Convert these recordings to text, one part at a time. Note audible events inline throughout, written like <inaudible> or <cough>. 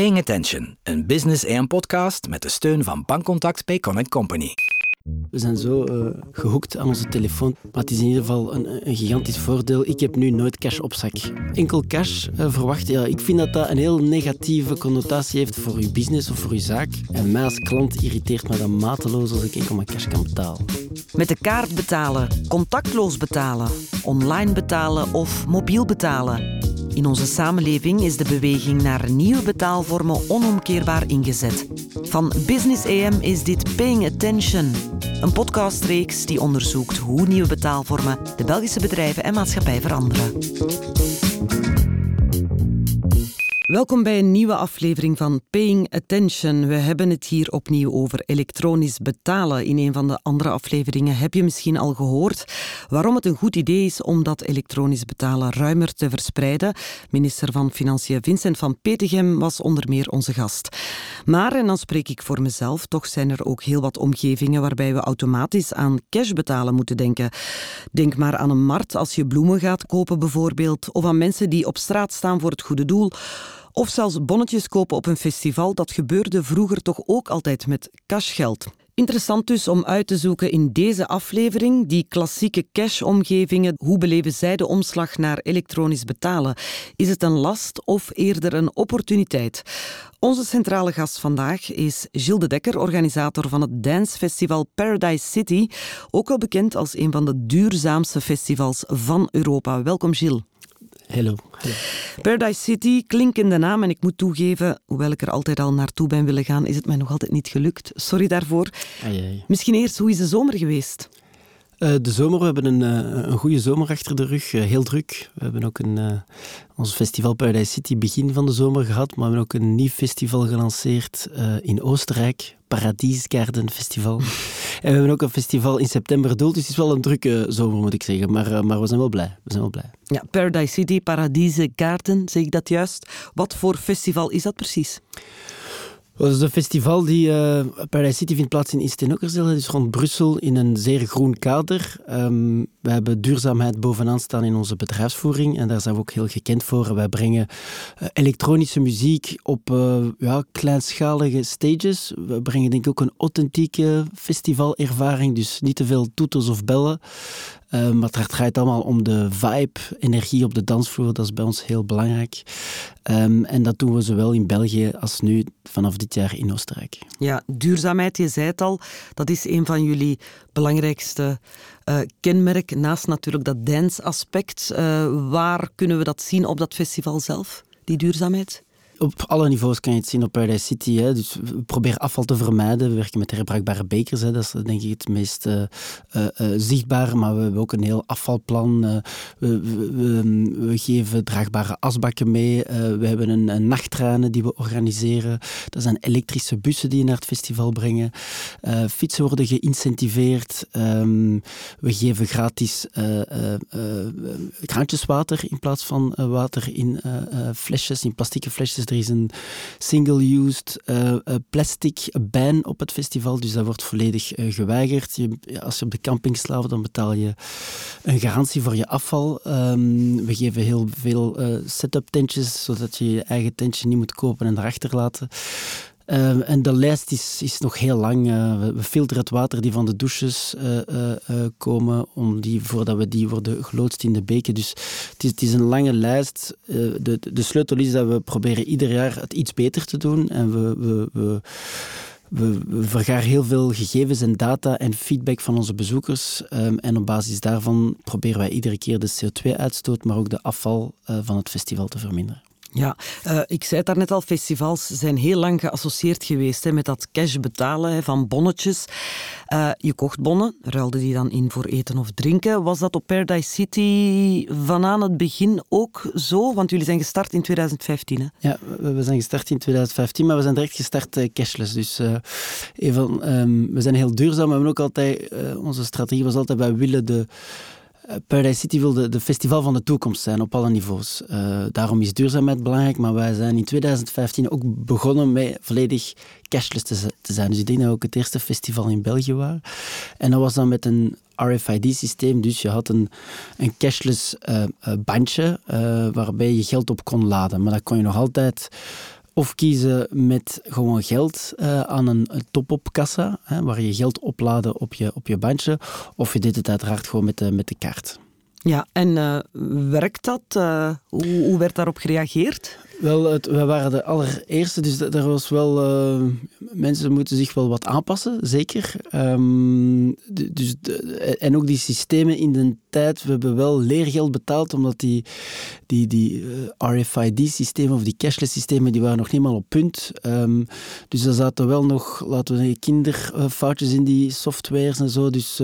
Paying Attention, een business en podcast met de steun van Bankcontact Payconnect Company. We zijn zo uh, gehoekt aan onze telefoon. Maar het is in ieder geval een, een gigantisch voordeel. Ik heb nu nooit cash op zak. Enkel cash uh, verwacht. Ja, ik vind dat dat een heel negatieve connotatie heeft voor uw business of voor uw zaak. En mij als klant irriteert me dat mateloos als ik enkel mijn cash kan betalen. Met de kaart betalen, contactloos betalen, online betalen of mobiel betalen. In onze samenleving is de beweging naar nieuwe betaalvormen onomkeerbaar ingezet. Van Business AM is dit Paying Attention, een podcastreeks die onderzoekt hoe nieuwe betaalvormen de Belgische bedrijven en maatschappij veranderen. Welkom bij een nieuwe aflevering van Paying Attention. We hebben het hier opnieuw over elektronisch betalen. In een van de andere afleveringen heb je misschien al gehoord waarom het een goed idee is om dat elektronisch betalen ruimer te verspreiden. Minister van Financiën Vincent van Petegem was onder meer onze gast. Maar, en dan spreek ik voor mezelf, toch zijn er ook heel wat omgevingen waarbij we automatisch aan cash betalen moeten denken. Denk maar aan een markt als je bloemen gaat kopen bijvoorbeeld, of aan mensen die op straat staan voor het goede doel. Of zelfs bonnetjes kopen op een festival, dat gebeurde vroeger toch ook altijd met cashgeld. Interessant dus om uit te zoeken in deze aflevering, die klassieke cash-omgevingen, hoe beleven zij de omslag naar elektronisch betalen? Is het een last of eerder een opportuniteit? Onze centrale gast vandaag is Gilles de Dekker, organisator van het dancefestival Paradise City, ook wel bekend als een van de duurzaamste festivals van Europa. Welkom Gilles. Hallo. Paradise City, klinkende naam. En ik moet toegeven, hoewel ik er altijd al naartoe ben willen gaan, is het mij nog altijd niet gelukt. Sorry daarvoor. Misschien eerst, hoe is de zomer geweest? Uh, de zomer, we hebben een, uh, een goede zomer achter de rug. Uh, heel druk. We hebben ook een, ons festival Paradise City begin van de zomer gehad. Maar we hebben ook een nieuw festival gelanceerd in Oostenrijk. Paradiesgarden Festival. <laughs> en we hebben ook een festival in september doel. Dus het is wel een drukke zomer, moet ik zeggen. Maar, maar we zijn wel blij. We zijn wel blij. Ja, Paradise City, Paradiesgarden, zeg ik dat juist. Wat voor festival is dat precies? Dat is een festival die uh, Paradise City vindt plaats in Isteen-Okkerzeel, dus rond Brussel, in een zeer groen kader. Um, we hebben duurzaamheid bovenaan staan in onze bedrijfsvoering en daar zijn we ook heel gekend voor. Wij brengen uh, elektronische muziek op uh, ja, kleinschalige stages. We brengen denk ik ook een authentieke festivalervaring, dus niet te veel toeters of bellen. Uh, maar het draait allemaal om de vibe, energie op de dansvloer. Dat is bij ons heel belangrijk. Um, en dat doen we zowel in België als nu vanaf dit jaar in Oostenrijk. Ja, duurzaamheid, je zei het al, dat is een van jullie belangrijkste uh, Naast natuurlijk dat dance-aspect. Uh, waar kunnen we dat zien op dat festival zelf, die duurzaamheid? Op alle niveaus kan je het zien op Paradise City. Hè. Dus we proberen afval te vermijden. We werken met herbruikbare bekers. Hè. Dat is denk ik het meest uh, uh, uh, zichtbaar. Maar we hebben ook een heel afvalplan. We, we, we, geven draagbare asbakken mee. we hebben een, een die we organiseren. Dat zijn elektrische bussen die je naar het festival brengen. fietsen worden geïncentiveerd. Um, we geven gratis kraantjeswater in plaats van water in flesjes, in plastieke flesjes er is een single-used uh, plastic ban op het festival, dus dat wordt volledig uh, geweigerd. Je, als je op de camping slaapt, dan betaal je een garantie voor je afval. Um, we geven heel veel uh, setup tentjes, zodat je je eigen tentje niet moet kopen en erachter laten. Uh, en de lijst is, is nog heel lang. Uh, we filteren het water die van de douches uh, komen, om die, voordat we die worden geloodst in de beken. Dus het is, het is een lange lijst. de, de sleutel is dat we proberen ieder jaar het iets beter te doen. En we, we, we we, vergaren heel veel gegevens en data en feedback van onze bezoekers. En op basis daarvan proberen wij iedere keer de CO2-uitstoot, maar ook de afval van het festival te verminderen. Ja, uh, ik zei het daarnet al, festivals zijn heel lang geassocieerd geweest hè, met dat cash betalen van bonnetjes. Uh, je kocht bonnen, ruilde die dan in voor eten of drinken. Was dat op Paradise City van aan het begin ook zo? Want jullie zijn gestart in 2015, hè? Ja, we zijn gestart in 2015, maar we zijn direct gestart uh, cashless. Dus even, um, we zijn heel duurzaam. We hebben ook altijd, onze strategie was altijd, wij willen de eh, Paradise City wil de, festival van de toekomst zijn op alle niveaus. Uh, daarom is duurzaamheid belangrijk, maar wij zijn in 2015 ook begonnen met volledig cashless te, zijn. Dus ik denk dat we ook het eerste festival in België waren. En dat was dan met een RFID-systeem. Dus je had een, een cashless uh, bandje uh, waarbij je geld op kon laden. Maar dat kon je nog altijd Of kiezen met gewoon geld uh, aan een top-up kassa, hè, waar je geld opladen op je, op je bandje. Of je deed het uiteraard gewoon met de, met de kaart. Ja, en uh, werkt dat? Uh, hoe, hoe, werd daarop gereageerd? Wel, het, wij waren de allereerste, dus er was wel... Uh, mensen moeten zich wel wat aanpassen, zeker. Um, dus de, en ook die systemen in de tijd, we hebben wel leergeld betaald, omdat die, die, die RFID-systemen of die cashless-systemen, die waren nog niet op punt. Um, dus er zaten wel nog, laten we zeggen, kinderfoutjes in die softwares en zo. Dus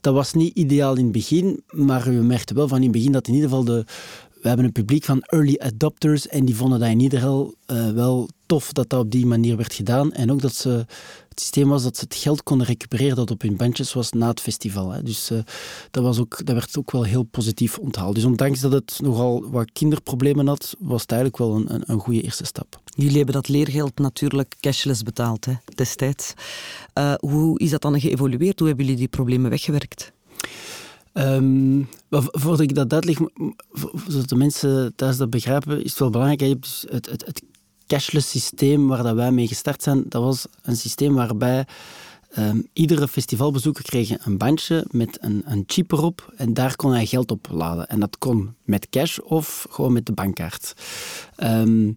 dat was niet ideaal in het begin, maar we merkten wel van in het begin dat in ieder geval de we hebben een publiek van early adopters en die vonden dat in ieder geval uh, wel tof dat dat op die manier werd gedaan. En ook dat ze, het systeem was dat ze het geld konden recupereren dat op hun bandjes was na het festival. Hè. Dus uh, dat, was ook, dat werd ook wel heel positief onthaald. Dus ondanks dat het nogal wat kinderproblemen had, was het eigenlijk wel een, een, een goede eerste stap. Jullie hebben dat leergeld natuurlijk cashless betaald hè, destijds. Uh, hoe is dat dan geëvolueerd? Hoe hebben jullie die problemen weggewerkt? Um, voordat ik dat uitleg, zodat de mensen thuis dat begrijpen, is het wel belangrijk. Dus het, het, het, cashless systeem waar dat wij mee gestart zijn, dat was een systeem waarbij um, iedere festivalbezoeker kreeg een bandje met een, een chip erop en daar kon hij geld op laden. En dat kon met cash of gewoon met de bankkaart. Um,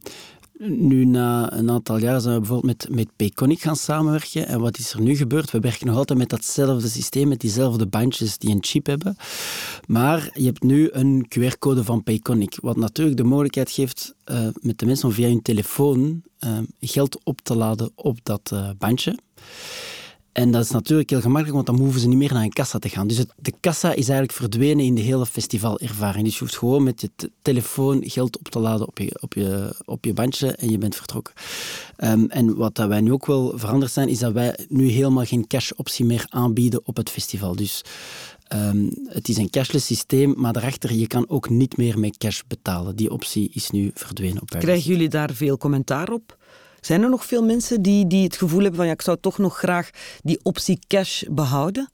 nu, na een aantal jaar zijn we bijvoorbeeld met, met Payconic gaan samenwerken. En wat is er nu gebeurd? We werken nog altijd met datzelfde systeem, met diezelfde bandjes die een chip hebben. Maar je hebt nu een QR-code van Payconic, wat natuurlijk de mogelijkheid geeft uh, met de mensen om via hun telefoon uh, geld op te laden op dat uh, bandje. En dat is natuurlijk heel gemakkelijk, want dan hoeven ze niet meer naar een kassa te gaan. Dus het, de kassa is eigenlijk verdwenen in de hele festivalervaring. Dus je hoeft gewoon met je telefoon geld op te laden op je, op je, op je bandje en je bent vertrokken. Um, en wat dat wij nu ook wel veranderd zijn, is dat wij nu helemaal geen cash-optie meer aanbieden op het festival. Dus um, het is een cashless systeem, maar daarachter, je kan ook niet meer met cash betalen. Die optie is nu verdwenen op Krijgen jullie daar veel commentaar op? Zijn er nog veel mensen die, die het gevoel hebben van ja, ik zou toch nog graag die optie cash behouden?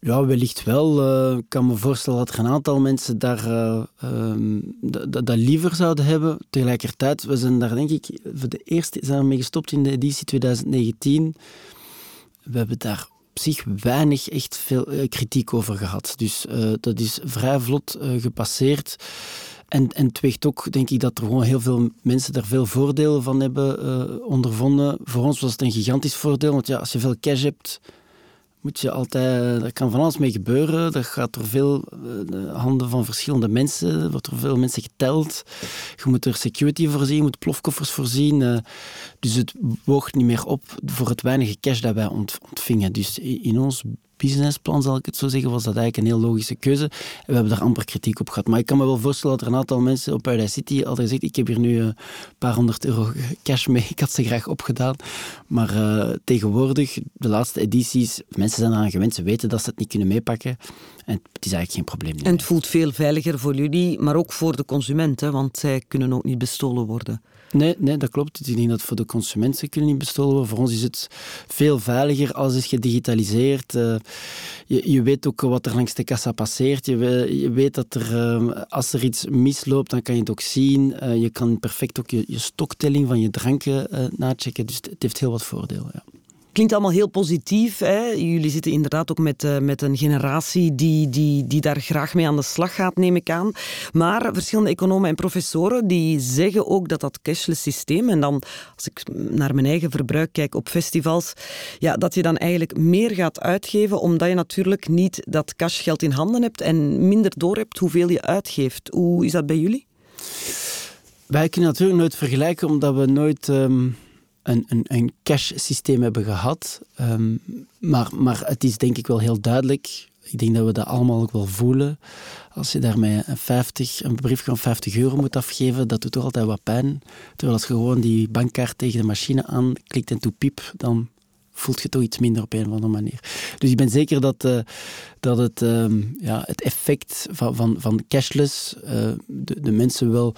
Ja, wellicht wel. Uh, ik kan me voorstellen dat er een aantal mensen daar uh, um, dat liever zouden hebben. Tegelijkertijd, we zijn daar denk ik voor de eerste zijn mee gestopt in de editie 2019. We hebben daar op zich weinig echt veel uh, kritiek over gehad. Dus dat is vrij vlot gepasseerd. En, en het weegt ook, denk ik, dat er gewoon heel veel mensen daar veel voordelen van hebben uh, ondervonden. Voor ons was het een gigantisch voordeel, want ja, als je veel cash hebt, moet je altijd, er kan van alles mee gebeuren. Er gaat er veel uh, handen van verschillende mensen, er wordt er veel mensen geteld. Je moet er security voorzien, je moet plofkoffers voorzien. Uh, dus het woog niet meer op voor het weinige cash dat wij ontvingen. Dus in ons businessplan, zal ik het zo zeggen, was dat eigenlijk een heel logische keuze. We hebben daar amper kritiek op gehad. Maar ik kan me wel voorstellen dat er een aantal mensen op Paradise City hadden gezegd ik heb hier nu een paar honderd euro <laughs> cash mee, ik had ze graag opgedaan. Maar uh, tegenwoordig, de laatste edities, mensen zijn eraan gewend, ze weten dat ze het niet kunnen meepakken. En het is eigenlijk geen probleem. En het voelt veel veiliger voor jullie, maar ook voor de consumenten, want zij kunnen ook niet bestolen worden. Nee, nee, dat klopt. Ik denk dat voor de consumenten kunnen niet bestolen. Voor ons is het veel veiliger. Alles is gedigitaliseerd. Uh, je, je, weet ook wat er langs de kassa passeert. Je, weet dat er, uh, als er iets misloopt, dan kan je het ook zien. Uh, je kan perfect ook je, stoktelling van je dranken nachecken. Dus het heeft heel wat voordelen. Ja. Klinkt allemaal heel positief. Hè? Jullie zitten inderdaad ook met, uh, met een generatie die, die, die daar graag mee aan de slag gaat, neem ik aan. Maar verschillende economen en professoren die zeggen ook dat dat cashless systeem, en dan als ik naar mijn eigen verbruik kijk op festivals, ja, dat je dan eigenlijk meer gaat uitgeven, omdat je natuurlijk niet dat cashgeld in handen hebt en minder door hebt hoeveel je uitgeeft. Hoe is dat bij jullie? Wij kunnen natuurlijk nooit vergelijken, omdat we nooit... Um een, een, een cash-systeem hebben gehad. Um, maar, maar het is denk ik wel heel duidelijk. Ik denk dat we dat allemaal ook wel voelen. Als je daarmee een, 50, een brief van 50 euro moet afgeven, dat doet toch altijd wat pijn. Terwijl als je gewoon die bankkaart tegen de machine aanklikt en toepiep, dan voelt je toch iets minder op een of andere manier. Dus ik ben zeker dat, uh, dat het, ehm, ja, het effect van, van, van cashless uh, de, de, mensen wel,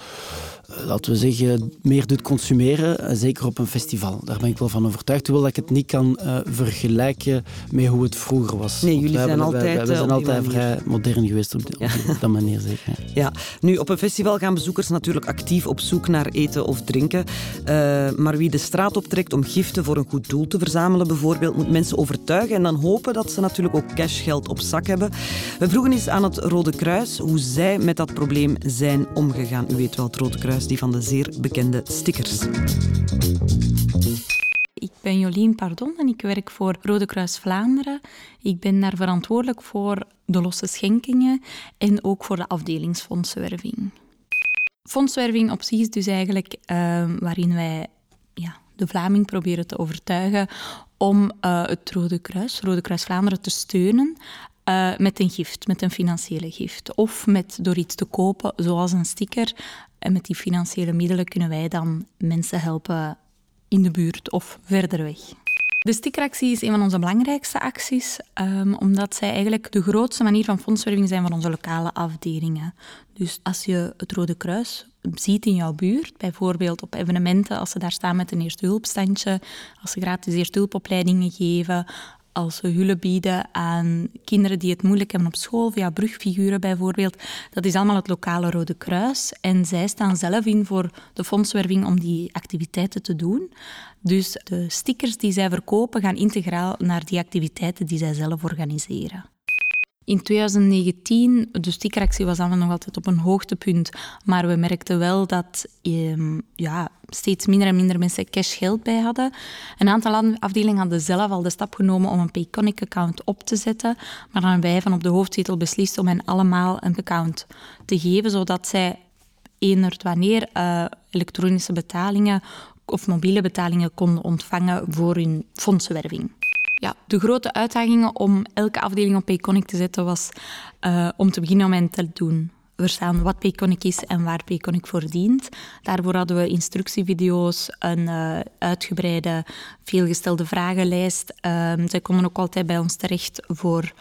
uh, laten we zeggen, meer doet consumeren. zeker op een festival. Daar ben ik wel van overtuigd. Hoewel dat ik het niet kan vergelijken met hoe het vroeger was. Nee, jullie zijn altijd, wij, wij zijn altijd vrij modern geweest op, die, op dat manier. Zeker. Ja. nu op een festival gaan bezoekers natuurlijk actief op zoek naar eten of drinken. maar wie de straat optrekt om giften voor een goed doel te verzamelen, bijvoorbeeld moet mensen overtuigen en dan hopen dat ze natuurlijk ook cashgeld op zak hebben. We vroegen eens aan het Rode Kruis hoe zij met dat probleem zijn omgegaan. U weet wel, het Rode Kruis, die van de zeer bekende stickers. Ik ben Jolien Pardon en ik werk voor Rode Kruis Vlaanderen. Ik ben daar verantwoordelijk voor de losse schenkingen en ook voor de afdelingsfondswerving. Fondswerving op zich is dus eigenlijk uh, waarin wij ja, de Vlaming proberen te overtuigen om uh, het Rode Kruis, Rode Kruis Vlaanderen, te steunen uh, met een gift, met een financiële gift. Of met, door iets te kopen, zoals een sticker. En met die financiële middelen kunnen wij dan mensen helpen in de buurt of verder weg. De stickeractie is een van onze belangrijkste acties, um, omdat zij eigenlijk de grootste manier van fondswerving zijn van onze lokale afdelingen. Dus als je het Rode Kruis ziet in jouw buurt, bijvoorbeeld op evenementen, als ze daar staan met een eerste hulpstandje, als ze gratis eerste hulpopleidingen geven, als ze hulp bieden aan kinderen die het moeilijk hebben op school, via brugfiguren bijvoorbeeld. Dat is allemaal het lokale Rode Kruis. En zij staan zelf in voor de fondswerving om die activiteiten te doen. Dus de stickers die zij verkopen gaan integraal naar die activiteiten die zij zelf organiseren. In 2019, de stickeractie was dan nog altijd op een hoogtepunt, maar we merkten wel dat ehm, ja, steeds minder en minder mensen cash geld bij hadden. Een aantal afdelingen hadden zelf al de stap genomen om een Payconic-account op te zetten, maar dan hebben wij van op de hoofdzetel beslist om hen allemaal een account te geven, zodat zij eender wanneer uh, elektronische betalingen of mobiele betalingen konden ontvangen voor hun fondsenwerving. Ja, de grote uitdagingen om elke afdeling op Payconic te zetten was uh, om te beginnen om hen te doen verstaan wat Payconic is en waar Payconic voor dient. Daarvoor hadden we instructievideo's, een uh, uitgebreide, veelgestelde vragenlijst. Uh, zij konden ook altijd bij ons terecht voor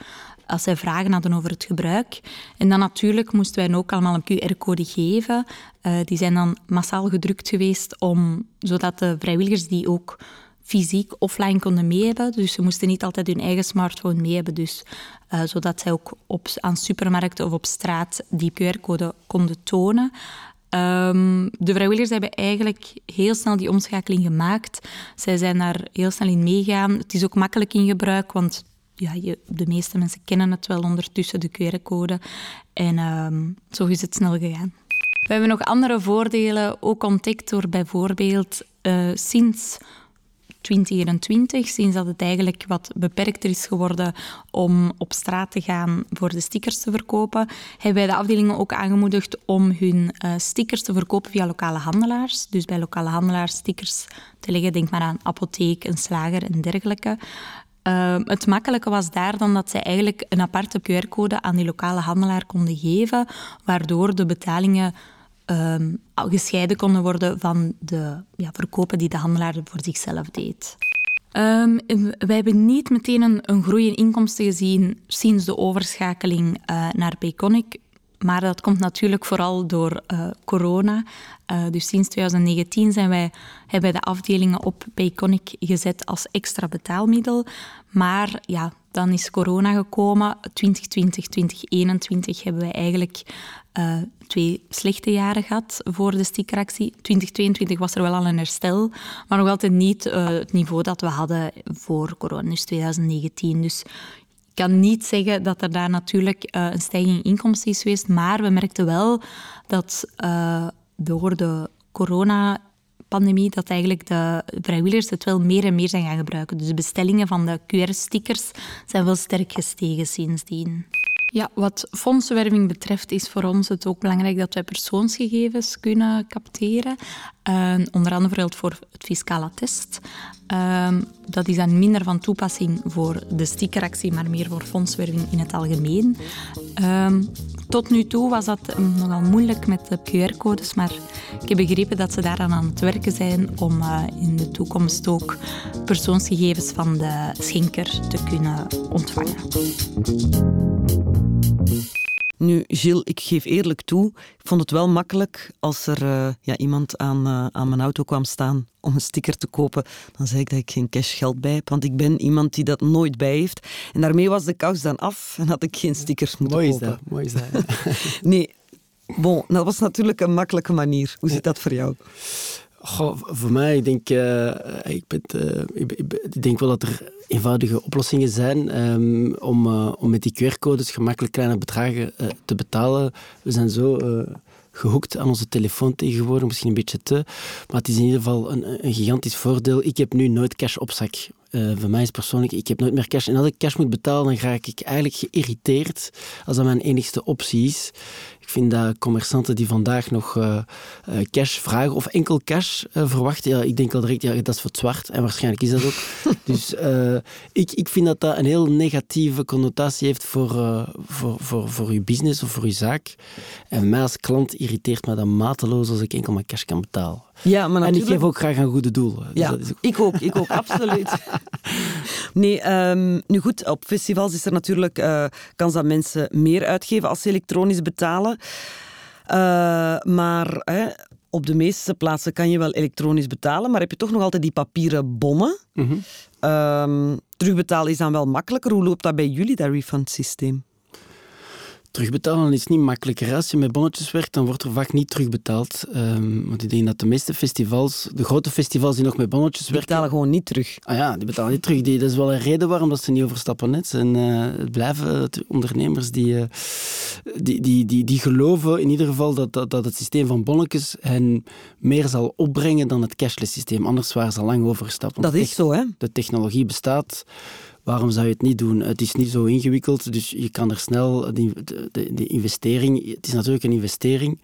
als zij vragen hadden over het gebruik. En dan natuurlijk moesten wij ook allemaal een QR-code geven. Uh, die zijn dan massaal gedrukt geweest, om, zodat de vrijwilligers die ook fysiek offline konden mee hebben. Dus ze moesten niet altijd hun eigen smartphone mee hebben. Dus, uh, zodat zij ook op, aan supermarkten of op straat die QR-code konden tonen. Um, de vrijwilligers hebben eigenlijk heel snel die omschakeling gemaakt. Zij zijn daar heel snel in meegaan. Het is ook makkelijk in gebruik, want ja, de meeste mensen kennen het wel ondertussen, de QR-code. En um, zo is het snel gegaan. We hebben nog andere voordelen, ook ontdekt door bijvoorbeeld uh, sinds 2021, sinds dat het eigenlijk wat beperkter is geworden om op straat te gaan voor de stickers te verkopen, hebben wij de afdelingen ook aangemoedigd om hun uh, stickers te verkopen via lokale handelaars. Dus bij lokale handelaars stickers te leggen, denk maar aan apotheek, een slager en dergelijke. Uh, het makkelijke was daar dan dat zij eigenlijk een aparte QR-code aan die lokale handelaar konden geven, waardoor de betalingen um, gescheiden konden worden van de ja, verkopen die de handelaar voor zichzelf deed. Um, wij hebben niet meteen een, een, groei in inkomsten gezien sinds de overschakeling uh, naar Payconic. Maar dat komt natuurlijk vooral door uh, corona. Uh, dus sinds 2019 zijn wij, hebben wij de afdelingen op Payconic gezet als extra betaalmiddel. Maar ja, dan is corona gekomen. 2020, 2021 hebben wij eigenlijk twee slechte jaren gehad voor de stickeractie. 2022 was er wel al een herstel, maar nog altijd niet uh, het niveau dat we hadden voor corona, dus 2019. Dus ik kan niet zeggen dat er daar natuurlijk uh, een stijging in inkomsten is geweest, maar we merkten wel dat door de corona pandemie dat eigenlijk de vrijwilligers het wel meer en meer zijn gaan gebruiken. Dus de bestellingen van de QR-stickers zijn wel sterk gestegen sindsdien. Ja, wat fondsenwerving betreft is voor ons het ook belangrijk dat wij persoonsgegevens kunnen capteren. Uh, onder andere voor het fiscaal attest. Uh, dat is dan minder van toepassing voor de stickeractie, maar meer voor fondswerving in het algemeen. Uh, tot nu toe was dat nogal moeilijk met de QR-codes, maar ik heb begrepen dat ze daaraan aan het werken zijn om uh, in de toekomst ook persoonsgegevens van de schenker te kunnen ontvangen. Nu, Gilles, ik geef eerlijk toe, ik vond het wel makkelijk als er uh, ja, iemand aan, uh, aan mijn auto kwam staan om een sticker te kopen. Dan zei ik dat ik geen cashgeld bij heb, want ik ben iemand die dat nooit bij heeft. En daarmee was de kous dan af en had ik geen stickers moeten mooi kopen. Is dat, mooi is dat. <laughs> nee, bon, dat was natuurlijk een makkelijke manier. Hoe zit dat voor jou? Voor mij, ik denk, uh, ik, ben, ik, denk wel dat er eenvoudige oplossingen zijn um, om, uh, om met die QR-codes gemakkelijk kleine bedragen te betalen. We zijn zo gehoekt aan onze telefoon tegenwoordig, misschien een beetje te. Maar het is in ieder geval een, een gigantisch voordeel. Ik heb nu nooit cash op zak. Voor mij is persoonlijk, ik heb nooit meer cash. En als ik cash moet betalen, dan raak ik eigenlijk geïrriteerd als dat mijn enigste optie is. Ik vind dat commerçanten die vandaag nog uh, uh, cash vragen of enkel cash verwachten, ja, ik denk al direct, ja, dat is voor het zwart. En waarschijnlijk is dat ook. <laughs> dus ik, ik vind dat dat een heel negatieve connotatie heeft voor, voor, voor, voor je business of voor je zaak. En mij als klant irriteert me dat mateloos als ik enkel maar cash kan betalen. Ja, maar natuurlijk... En ik geef ook graag aan goede doelen. Dus ja, ook... ik ook, ik ook, absoluut. <laughs> Nee, um, nu goed, op festivals is er natuurlijk uh, kans dat mensen meer uitgeven als ze elektronisch betalen. Uh, maar hè, op de meeste plaatsen kan je wel elektronisch betalen, maar heb je toch nog altijd die papieren bonnen. Mm -hmm. um, terugbetalen is dan wel makkelijker. Hoe loopt dat bij jullie, dat refund systeem? Terugbetalen is niet makkelijker. Als je met bonnetjes werkt, dan wordt er vaak niet terugbetaald. Um, want ik denk dat de meeste festivals, de grote festivals die nog met bonnetjes die werken... betalen gewoon niet terug. Ah ja, die betalen niet terug. Die, dat is wel een reden waarom dat ze niet overstappen. Net. En uh, het blijven ondernemers die, uh, die, die, die, die geloven in ieder geval dat, dat, dat het systeem van bonnetjes hen meer zal opbrengen dan het cashless systeem. Anders waren ze al lang overgestapt. Dat is zo, hè? De technologie bestaat. Waarom zou je het niet doen? Het is niet zo ingewikkeld, dus je kan er snel de, de, de investering. Het is natuurlijk een investering.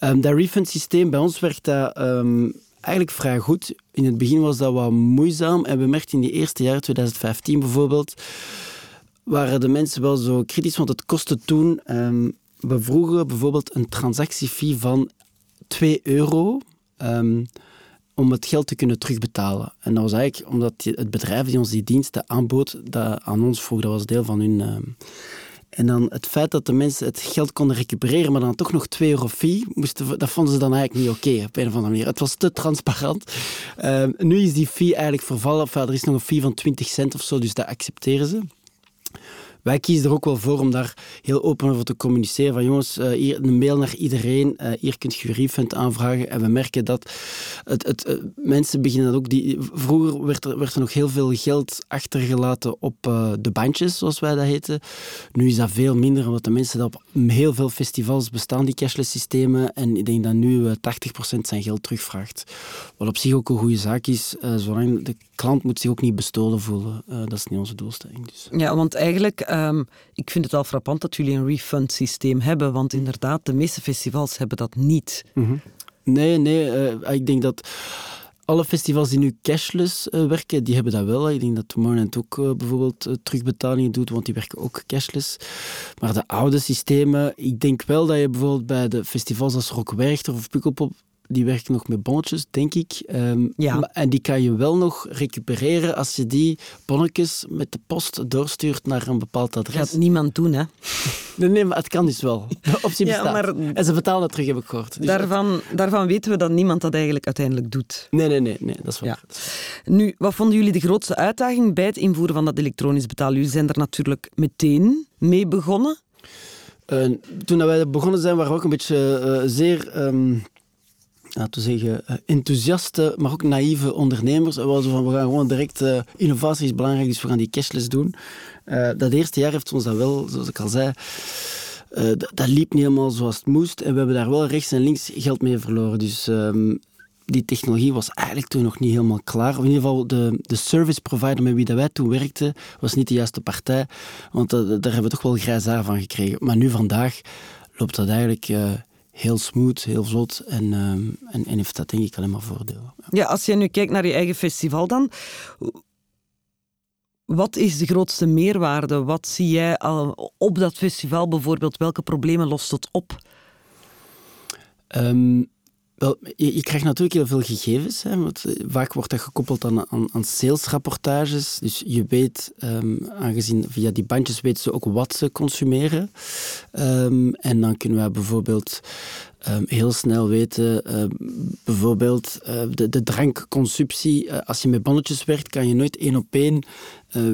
Um, dat refund systeem bij ons werkt dat um, eigenlijk vrij goed. In het begin was dat wat moeizaam en we merkten in die eerste jaren, 2015 bijvoorbeeld, waren de mensen wel zo kritisch, want het kostte toen. Um, we vroegen bijvoorbeeld een transactiefee van 2 euro om het geld te kunnen terugbetalen. En dat was eigenlijk omdat het bedrijf die ons die diensten aanbood, dat aan ons vroeg, dat was deel van hun... Uh, en dan het feit dat de mensen het geld konden recupereren, maar dan toch nog 2 euro fee, moesten, dat vonden ze dan eigenlijk niet oké, op een of andere manier. Het was te transparant. Uh, nu is die fee eigenlijk vervallen. Enfin, er is nog een fee van 20 cent of zo, dus dat accepteren ze. Wij kiezen er ook wel voor om daar heel open over te communiceren. Van jongens, uh, hier een mail naar iedereen. Uh, hier kunt je refund aanvragen. En we merken dat het, het, uh, mensen beginnen ook... Die, vroeger werd er, werd er nog heel veel geld achtergelaten op de bandjes, zoals wij dat heten. Nu is dat veel minder, omdat de mensen dat op heel veel festivals bestaan, die cashless systemen. En ik denk dat nu 80% zijn geld terugvraagt. Wat op zich ook een goede zaak is, zolang de klant moet zich ook niet bestolen voelen. dat is niet onze doelstelling. Dus. Ja, want eigenlijk Um, ik vind het wel frappant dat jullie een refund systeem hebben, want inderdaad, de meeste festivals hebben dat niet. Mm. Nee, nee, uh, ik denk dat alle festivals die nu cashless uh, werken, die hebben dat wel. Ik denk dat Tomorrowland ook uh, bijvoorbeeld terugbetalingen doet, want die werken ook cashless. Maar de oude systemen, ik denk wel dat je bijvoorbeeld bij de festivals als Rock Werchter of Pukkelpop die werken nog met bonnetjes, denk ik. Um, ja. En die kan je wel nog recupereren als je die bonnetjes met de post doorstuurt naar een bepaald adres. Dat gaat niemand doen, hè? Nee, nee, maar het kan dus wel. <laughs> De optie ja, bestaat. Maar en ze betalen het terug, heb ik gehoord. Dus daarvan, daarvan weten we dat niemand dat eigenlijk uiteindelijk doet. Nee, nee, nee, nee dat is waar. Ja. Nu, wat vonden jullie de grootste uitdaging bij het invoeren van dat elektronisch betalen? Jullie zijn er natuurlijk meteen mee begonnen. Uh, toen wij begonnen zijn, waren we ook een beetje uh, zeer... Um, laten we zeggen, enthousiaste, maar ook naïeve ondernemers. En we van, we gaan gewoon direct, uh, innovatie is belangrijk, dus we gaan die cashless doen. Uh, dat eerste jaar heeft ons dat wel, zoals ik al zei, dat liep niet helemaal zoals het moest. En we hebben daar wel rechts en links geld mee verloren. Dus um, die technologie was eigenlijk toen nog niet helemaal klaar. in ieder geval, de, de service provider met wie dat wij toen werkten, was niet de juiste partij. Want daar hebben we toch wel grijs haar van gekregen. Maar nu vandaag loopt dat eigenlijk heel smooth, heel vlot. En, en, en heeft dat denk ik alleen maar voordelen. Ja. ja, als je nu kijkt naar je eigen festival dan wat is de grootste meerwaarde? Wat zie jij al op dat festival bijvoorbeeld? Welke problemen lost het op? Um, wel, je, krijgt natuurlijk heel veel gegevens. Hè, want eh, vaak wordt dat gekoppeld aan, aan, aan salesrapportages. Dus je weet, um, aangezien via die bandjes weten ze ook wat ze consumeren. Um, en dan kunnen wij bijvoorbeeld um, heel snel weten, bijvoorbeeld uh, de, de drankconsumptie. Uh, als je met bonnetjes werkt, kan je nooit één op één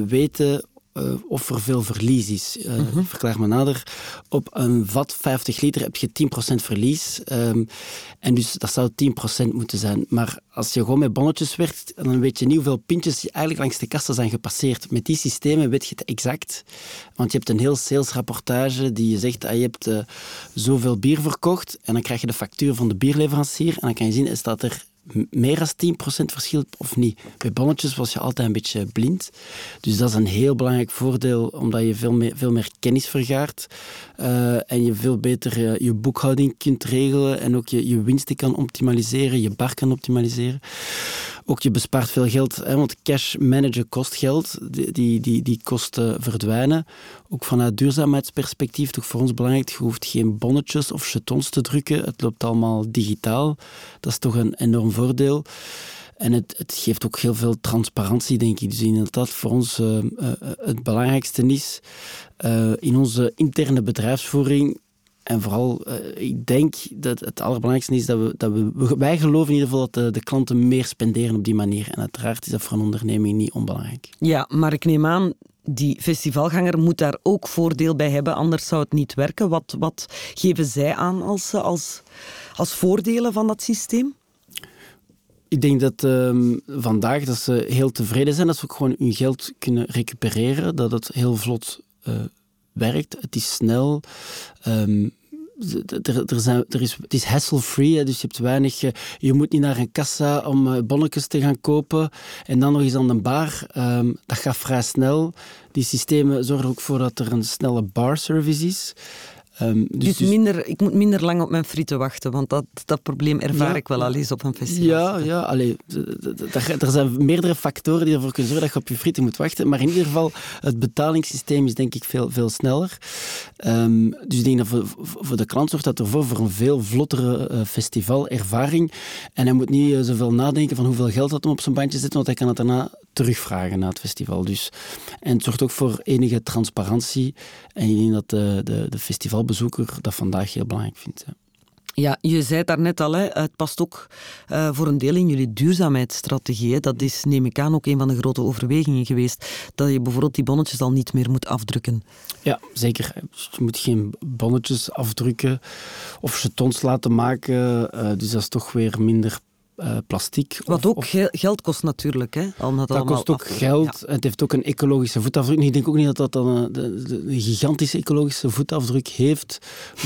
weten uh, of er veel verlies is. Uh, mm -hmm. Verklaar me nader. Op een vat 50 liter heb je 10% verlies. Um, en dus dat zou 10% moeten zijn. Maar als je gewoon met bonnetjes werkt, dan weet je niet hoeveel pintjes eigenlijk langs de kassen zijn gepasseerd. Met die systemen weet je het exact. Want je hebt een heel salesrapportage die je zegt, ah, je hebt uh, zoveel bier verkocht en dan krijg je de factuur van de bierleverancier en dan kan je zien, is dat er meer dan 10% verschil of niet. Bij bonnetjes was je altijd een beetje blind. Dus dat is een heel belangrijk voordeel, omdat je veel meer, veel meer kennis vergaart uh, en je veel beter uh, je boekhouding kunt regelen en ook je, je winsten kan optimaliseren, je bar kan optimaliseren. Ook je bespaart veel geld, hè, want cash managen kost geld. Die, die, die, kosten verdwijnen. Ook vanuit duurzaamheidsperspectief toch voor ons belangrijk. Je hoeft geen bonnetjes of jetons te drukken. Het loopt allemaal digitaal. Dat is toch een enorm voordeel. En het, het, geeft ook heel veel transparantie, denk ik. Dus inderdaad, voor ons uh, uh, het belangrijkste is in onze interne bedrijfsvoering en vooral, uh, ik denk dat het allerbelangrijkste is dat we, dat we, wij geloven in ieder geval dat de, de, klanten meer spenderen op die manier. En uiteraard is dat voor een onderneming niet onbelangrijk. Ja, maar ik neem aan, die festivalganger moet daar ook voordeel bij hebben, anders zou het niet werken. Wat, wat geven zij aan als, als, als voordelen van dat systeem? Ik denk dat um, vandaag dat ze heel tevreden zijn dat ze ook gewoon hun geld kunnen recupereren, dat het heel vlot uh, werkt. Het is snel. Um, er, zijn, er is, het is hassle-free, dus je hebt weinig... Je moet niet naar een kassa om eh, bonnetjes te gaan kopen en dan nog eens aan de bar. Um, dat gaat vrij snel. Die systemen zorgen ook voor dat er een snelle bar-service is. Um, dus, dus, dus, minder, ik moet minder lang op mijn frieten wachten, want dat, dat probleem ervaar ik wel al eens op een festival. Ja, ja allee, er zijn meerdere factoren die ervoor kunnen zorgen dat je op je frieten moet wachten. Maar in ieder geval, het betalingssysteem is denk ik veel, veel sneller. Um, dus ik denk dat voor, voor de klant zorgt dat ervoor voor een veel vlottere uh, festivalervaring. En hij moet niet uh, zoveel nadenken van hoeveel geld dat hem op zijn bandje zit, want hij kan het daarna terugvragen na het festival. Dus, en het zorgt ook voor enige transparantie. En ik denk dat de, de, de festivalbezoeker dat vandaag heel belangrijk vindt. Ja. Ja, je zei het daarnet al, hè, het past ook uh, voor een deel in jullie duurzaamheidsstrategie. Dat is, neem ik aan, ook een van de grote overwegingen geweest. Dat je bijvoorbeeld die bonnetjes al niet meer moet afdrukken. Ja, zeker. Je moet geen bonnetjes afdrukken of jetons laten maken. Uh, dus dat is toch weer minder uh, plastic. Wat ook geld kost natuurlijk. Hè? dat, dat kost ook geld. Het heeft ook een ecologische voetafdruk. Ik denk ook niet dat dat dan een, een gigantische ecologische voetafdruk heeft.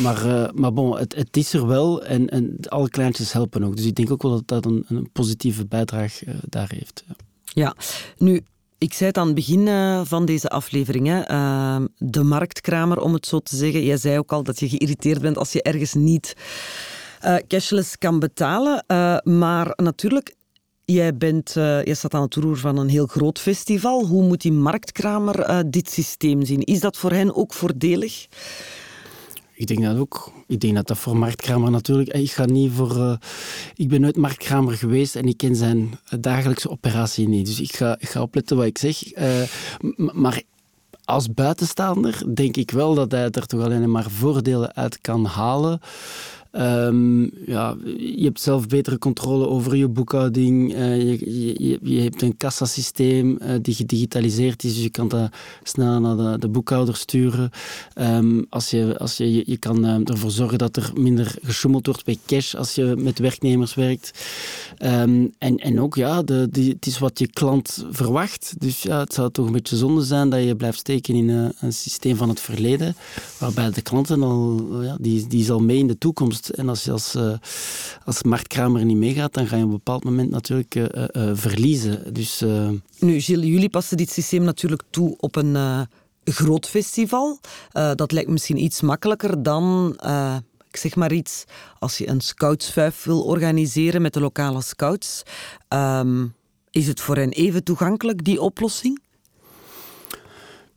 Maar, uh, maar bon, het, het, is er wel en, en alle kleintjes helpen ook. Dus ik denk ook wel dat dat een, een positieve bijdrage uh, daar heeft. Ja. ja, nu ik zei het aan het begin van deze aflevering, hè, uh, de marktkramer om het zo te zeggen. Jij zei ook al dat je geïrriteerd bent als je ergens niet uh, cashless kan betalen. Uh, maar natuurlijk, jij, bent, uh, jij staat aan het roer van een heel groot festival. Hoe moet die marktkramer dit systeem zien? Is dat voor hen ook voordelig? Ik denk dat ook. Ik denk dat dat voor Marktkramer natuurlijk... Ik ga niet voor... Ik ben nooit Marktkramer geweest en ik ken zijn dagelijkse operatie niet. Dus ik ga, ik ga opletten wat ik zeg. Maar als buitenstaander denk ik wel dat hij er toch alleen maar voordelen uit kan halen. Um, ja, je hebt zelf betere controle over je boekhouding. Uh, je, je, je, hebt een kassasysteem uh, die gedigitaliseerd is, dus je kan dat snel naar de, de boekhouder sturen. Um, als je, als je, je kan uh, ervoor zorgen dat er minder gesjoemeld wordt bij cash als je met werknemers werkt. En, en ook, ja, de, het is wat je klant verwacht. Dus ja, het zou toch een beetje zonde zijn dat je blijft steken in een systeem van het verleden, waarbij de klanten al, ja, die, die zal mee in de toekomst En als je als, uh, als marktkramer niet meegaat, dan ga je op een bepaald moment natuurlijk uh, uh, verliezen. Dus, Nu, Gilles, jullie passen dit systeem natuurlijk toe op een groot festival. dat lijkt misschien iets makkelijker dan ik zeg maar iets, als je een scoutsvuif wil organiseren met de lokale scouts, um, is het voor hen even toegankelijk, die oplossing?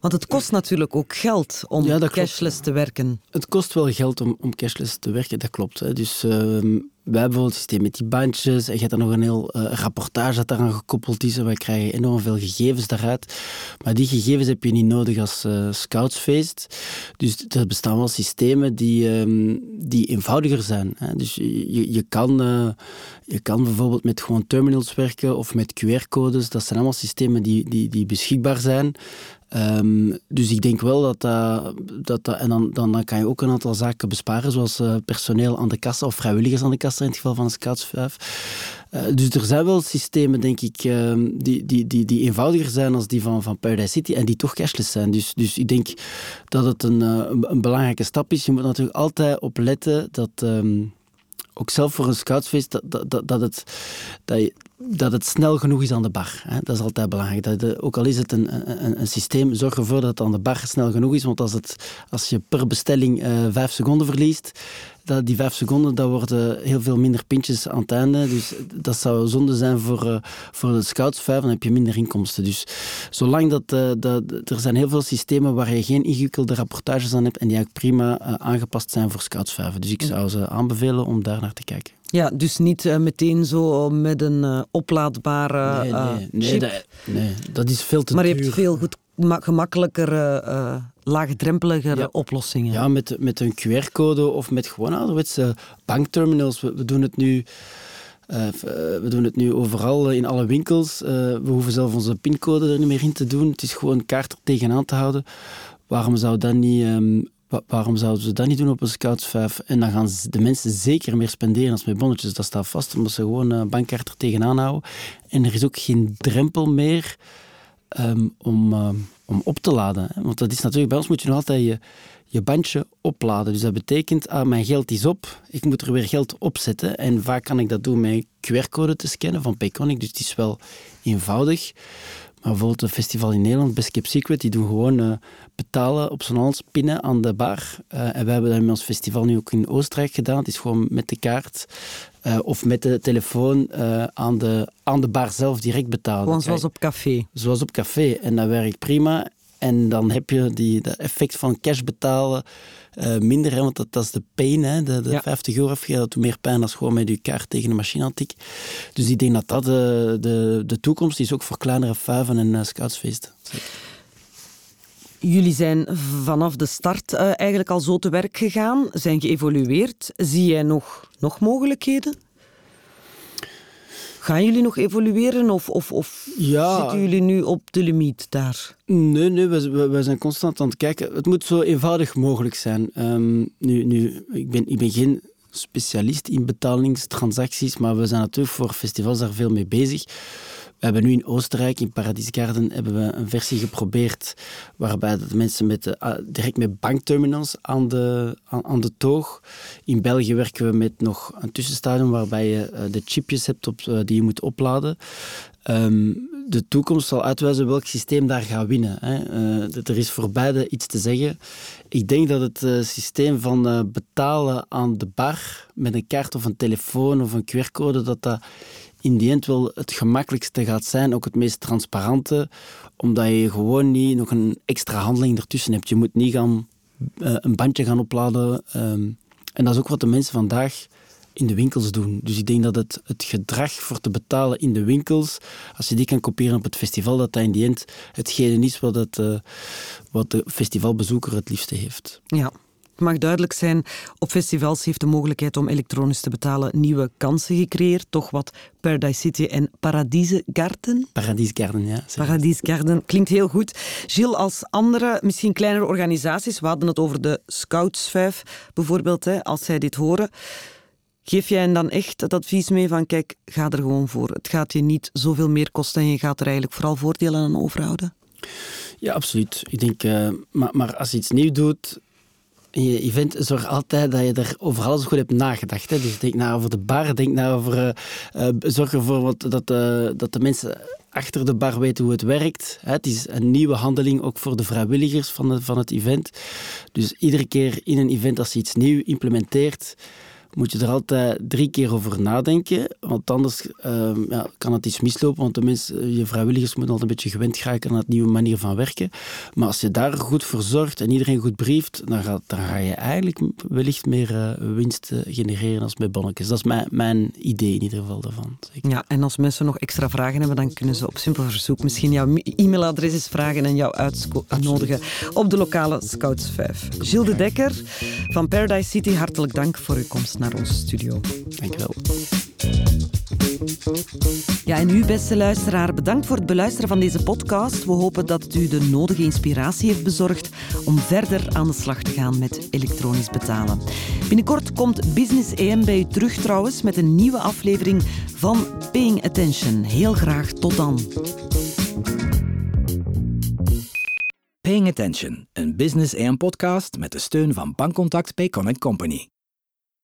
Want het kost natuurlijk ook geld om cashless te werken. Het kost wel geld om, om cashless te werken, dat klopt. Hè. Dus uh, wij hebben bijvoorbeeld het systeem met die bandjes en je hebt dan nog een heel uh, rapportage dat daaraan gekoppeld is en wij krijgen enorm veel gegevens daaruit. Maar die gegevens heb je niet nodig als uh, scoutsfeest. Dus er bestaan wel systemen die, um, die eenvoudiger zijn. Hè. Dus je, je, kan, uh, je kan bijvoorbeeld met gewoon terminals werken of met QR-codes. Dat zijn allemaal systemen die, die, die beschikbaar zijn. Um, dus ik denk wel dat dat, dat en dan, dan, dan kan je ook een aantal zaken besparen, zoals uh, personeel aan de kassa of vrijwilligers aan de kassa in het geval van een Scouts 5. Uh, dus er zijn wel systemen, denk ik, uh, die, die, die, die eenvoudiger zijn als die van, van Paradise City en die toch cashless zijn. Dus, dus ik denk dat het een, eh, een, belangrijke stap is. Je moet natuurlijk altijd op letten dat. Um, ook zelf voor een scoutsfeest, dat, dat, dat, het, dat, dat het snel genoeg is aan de bar. Hè. Dat is altijd belangrijk. Dat ook al is het een, een, een, systeem, zorg ervoor dat het aan de bar snel genoeg is. Want als, het, als je per bestelling uh, vijf seconden verliest, dat die vijf seconden, dat worden heel veel minder pintjes aan het einde. Dus dat zou zonde zijn voor, uh, voor de scouts dan heb je minder inkomsten. Dus zolang dat, uh, dat... Er zijn heel veel systemen waar je geen ingewikkelde rapportages aan hebt en die eigenlijk prima aangepast zijn voor scouts Dus ik zou ze aanbevelen om daar naar te kijken. Ja, dus niet uh, meteen zo met een uh, oplaadbare nee, nee, nee, dat, nee, dat, is veel te maar duur. Maar je hebt veel goed, gemakkelijker, uh, laagdrempeligere ja. oplossingen. Ja, met, met een QR-code of met gewoon ouderwetse bankterminals. We, we doen het nu... Uh, we doen het nu overal in alle winkels. Uh, we hoeven zelf onze pincode er niet meer in te doen. Het is gewoon kaart er tegenaan te houden. Waarom zou dat niet um, waarom zouden ze dat niet doen op een Scouts 5? En dan gaan de mensen zeker meer spenderen als met bonnetjes. Dat staat vast, omdat ze gewoon een bankkaart er tegenaan houden. En er is ook geen drempel meer um, om, uh, om op te laden. Want dat is natuurlijk, bij ons moet je nog altijd je, je bandje opladen. Dus dat betekent, ah, mijn geld is op, ik moet er weer geld op zetten. En vaak kan ik dat doen met QR-code te scannen van Payconic, dus het is wel eenvoudig. Maar bijvoorbeeld een festival in Nederland, Best Kept Secret, die doen gewoon uh, betalen op zo'n hand, pinnen aan de bar. Uh, en wij hebben dat met ons festival nu ook in Oostenrijk gedaan. Het is gewoon met de kaart uh, of met de telefoon aan, de, aan de bar zelf direct betalen. Gewoon zoals op café. Zoals op café. En dat werkt prima. En dan heb je die, dat effect van cash betalen uh, minder, hè, want dat, dat is de pijn. Hè, de, de ja. 50 euro afgeven, dat doet meer pijn dan gewoon met je kaart tegen de machine tikken. Dus ik denk dat dat de, de, de toekomst is, ook voor kleinere vuiven en scoutsfeesten. Jullie zijn vanaf de start uh, eigenlijk al zo te werk gegaan, zijn geëvolueerd. Zie jij nog, nog mogelijkheden? Gaan jullie nog evolueren of, of, of ja. zitten jullie nu op de limiet daar? Nee, nee we, we, zijn constant aan het kijken. Het moet zo eenvoudig mogelijk zijn. Um, nu, nu, ik, ben, ik ben geen specialist in betalingstransacties, maar we zijn natuurlijk voor festivals daar veel mee bezig. We hebben nu in Oostenrijk, in Paradise Garden, hebben we een versie geprobeerd waarbij dat mensen met uh, direct met bankterminals aan de, aan, de toog. In België werken we met nog een tussenstadium waarbij je uh, de chipjes hebt op, uh, die je moet opladen. Um, de toekomst zal uitwijzen welk systeem daar gaat winnen. Hè. er is voor beide iets te zeggen. Ik denk dat het systeem van betalen aan de bar met een kaart of een telefoon of een QR-code, dat dat in die end wel het gemakkelijkste gaat zijn, ook het meest transparante, omdat je gewoon niet nog een extra handeling ertussen hebt. Je moet niet gaan uh, een bandje gaan opladen. Um, en dat is ook wat de mensen vandaag in de winkels doen. Dus ik denk dat het, het gedrag voor te betalen in de winkels, als je die kan kopiëren op het festival, dat dat in die end hetgene is wat, uh, wat de festivalbezoeker het liefste heeft. Ja. Het mag duidelijk zijn, op festivals heeft de mogelijkheid om elektronisch te betalen nieuwe kansen gecreëerd. Toch wat Paradise City en Paradise Garden. Paradise Garden, ja. Paradise Garden, klinkt heel goed. Gilles, als andere, misschien kleinere organisaties, we hadden het over de Scouts 5 bijvoorbeeld, hè, als zij dit horen. Geef jij hen dan echt het advies mee van, kijk, ga er gewoon voor. Het gaat je niet zoveel meer kosten en je gaat er eigenlijk vooral voordelen aan overhouden? Ja, absoluut. Ik denk, uh, maar, maar als je iets nieuw doet, je event zorg altijd dat je er over alles goed hebt nagedacht. Hè. Dus denk na over de bar, denk na over... Uh, zorg ervoor dat, uh, dat de mensen achter de bar weten hoe het werkt. Het is een nieuwe handeling ook voor de vrijwilligers van, van het event. Dus iedere keer in een event als je iets nieuw implementeert moet je er altijd drie keer over nadenken. Want anders ehm, ja, kan het iets mislopen. Want de mensen, je vrijwilligers moeten altijd een beetje gewend geraken aan het nieuwe manier van werken. Maar als je daar goed voor zorgt en iedereen goed brieft, dan, gaat, dan ga je eigenlijk wellicht meer uh, winst genereren als met bonnetjes. Dat is mijn, mijn idee in ieder geval daarvan. Zeker. Ja, en als mensen nog extra vragen hebben, dan kunnen ze op simpel verzoek misschien jouw e-mailadres vragen en jou uitnodigen op de lokale Scouts 5. Gilles de Dekker van Paradise City, hartelijk dank voor uw komst naar onze studio. Dankjewel. Ja, en u, beste luisteraar, bedankt voor het beluisteren van deze podcast. We hopen dat het u de nodige inspiratie heeft bezorgd om verder aan de slag te gaan met elektronisch betalen. Binnenkort komt Business EM bij u terug trouwens met een nieuwe aflevering van Paying Attention. Heel graag tot dan. Paying Attention, een Business EM podcast met de steun van Bankcontact Payconic Company.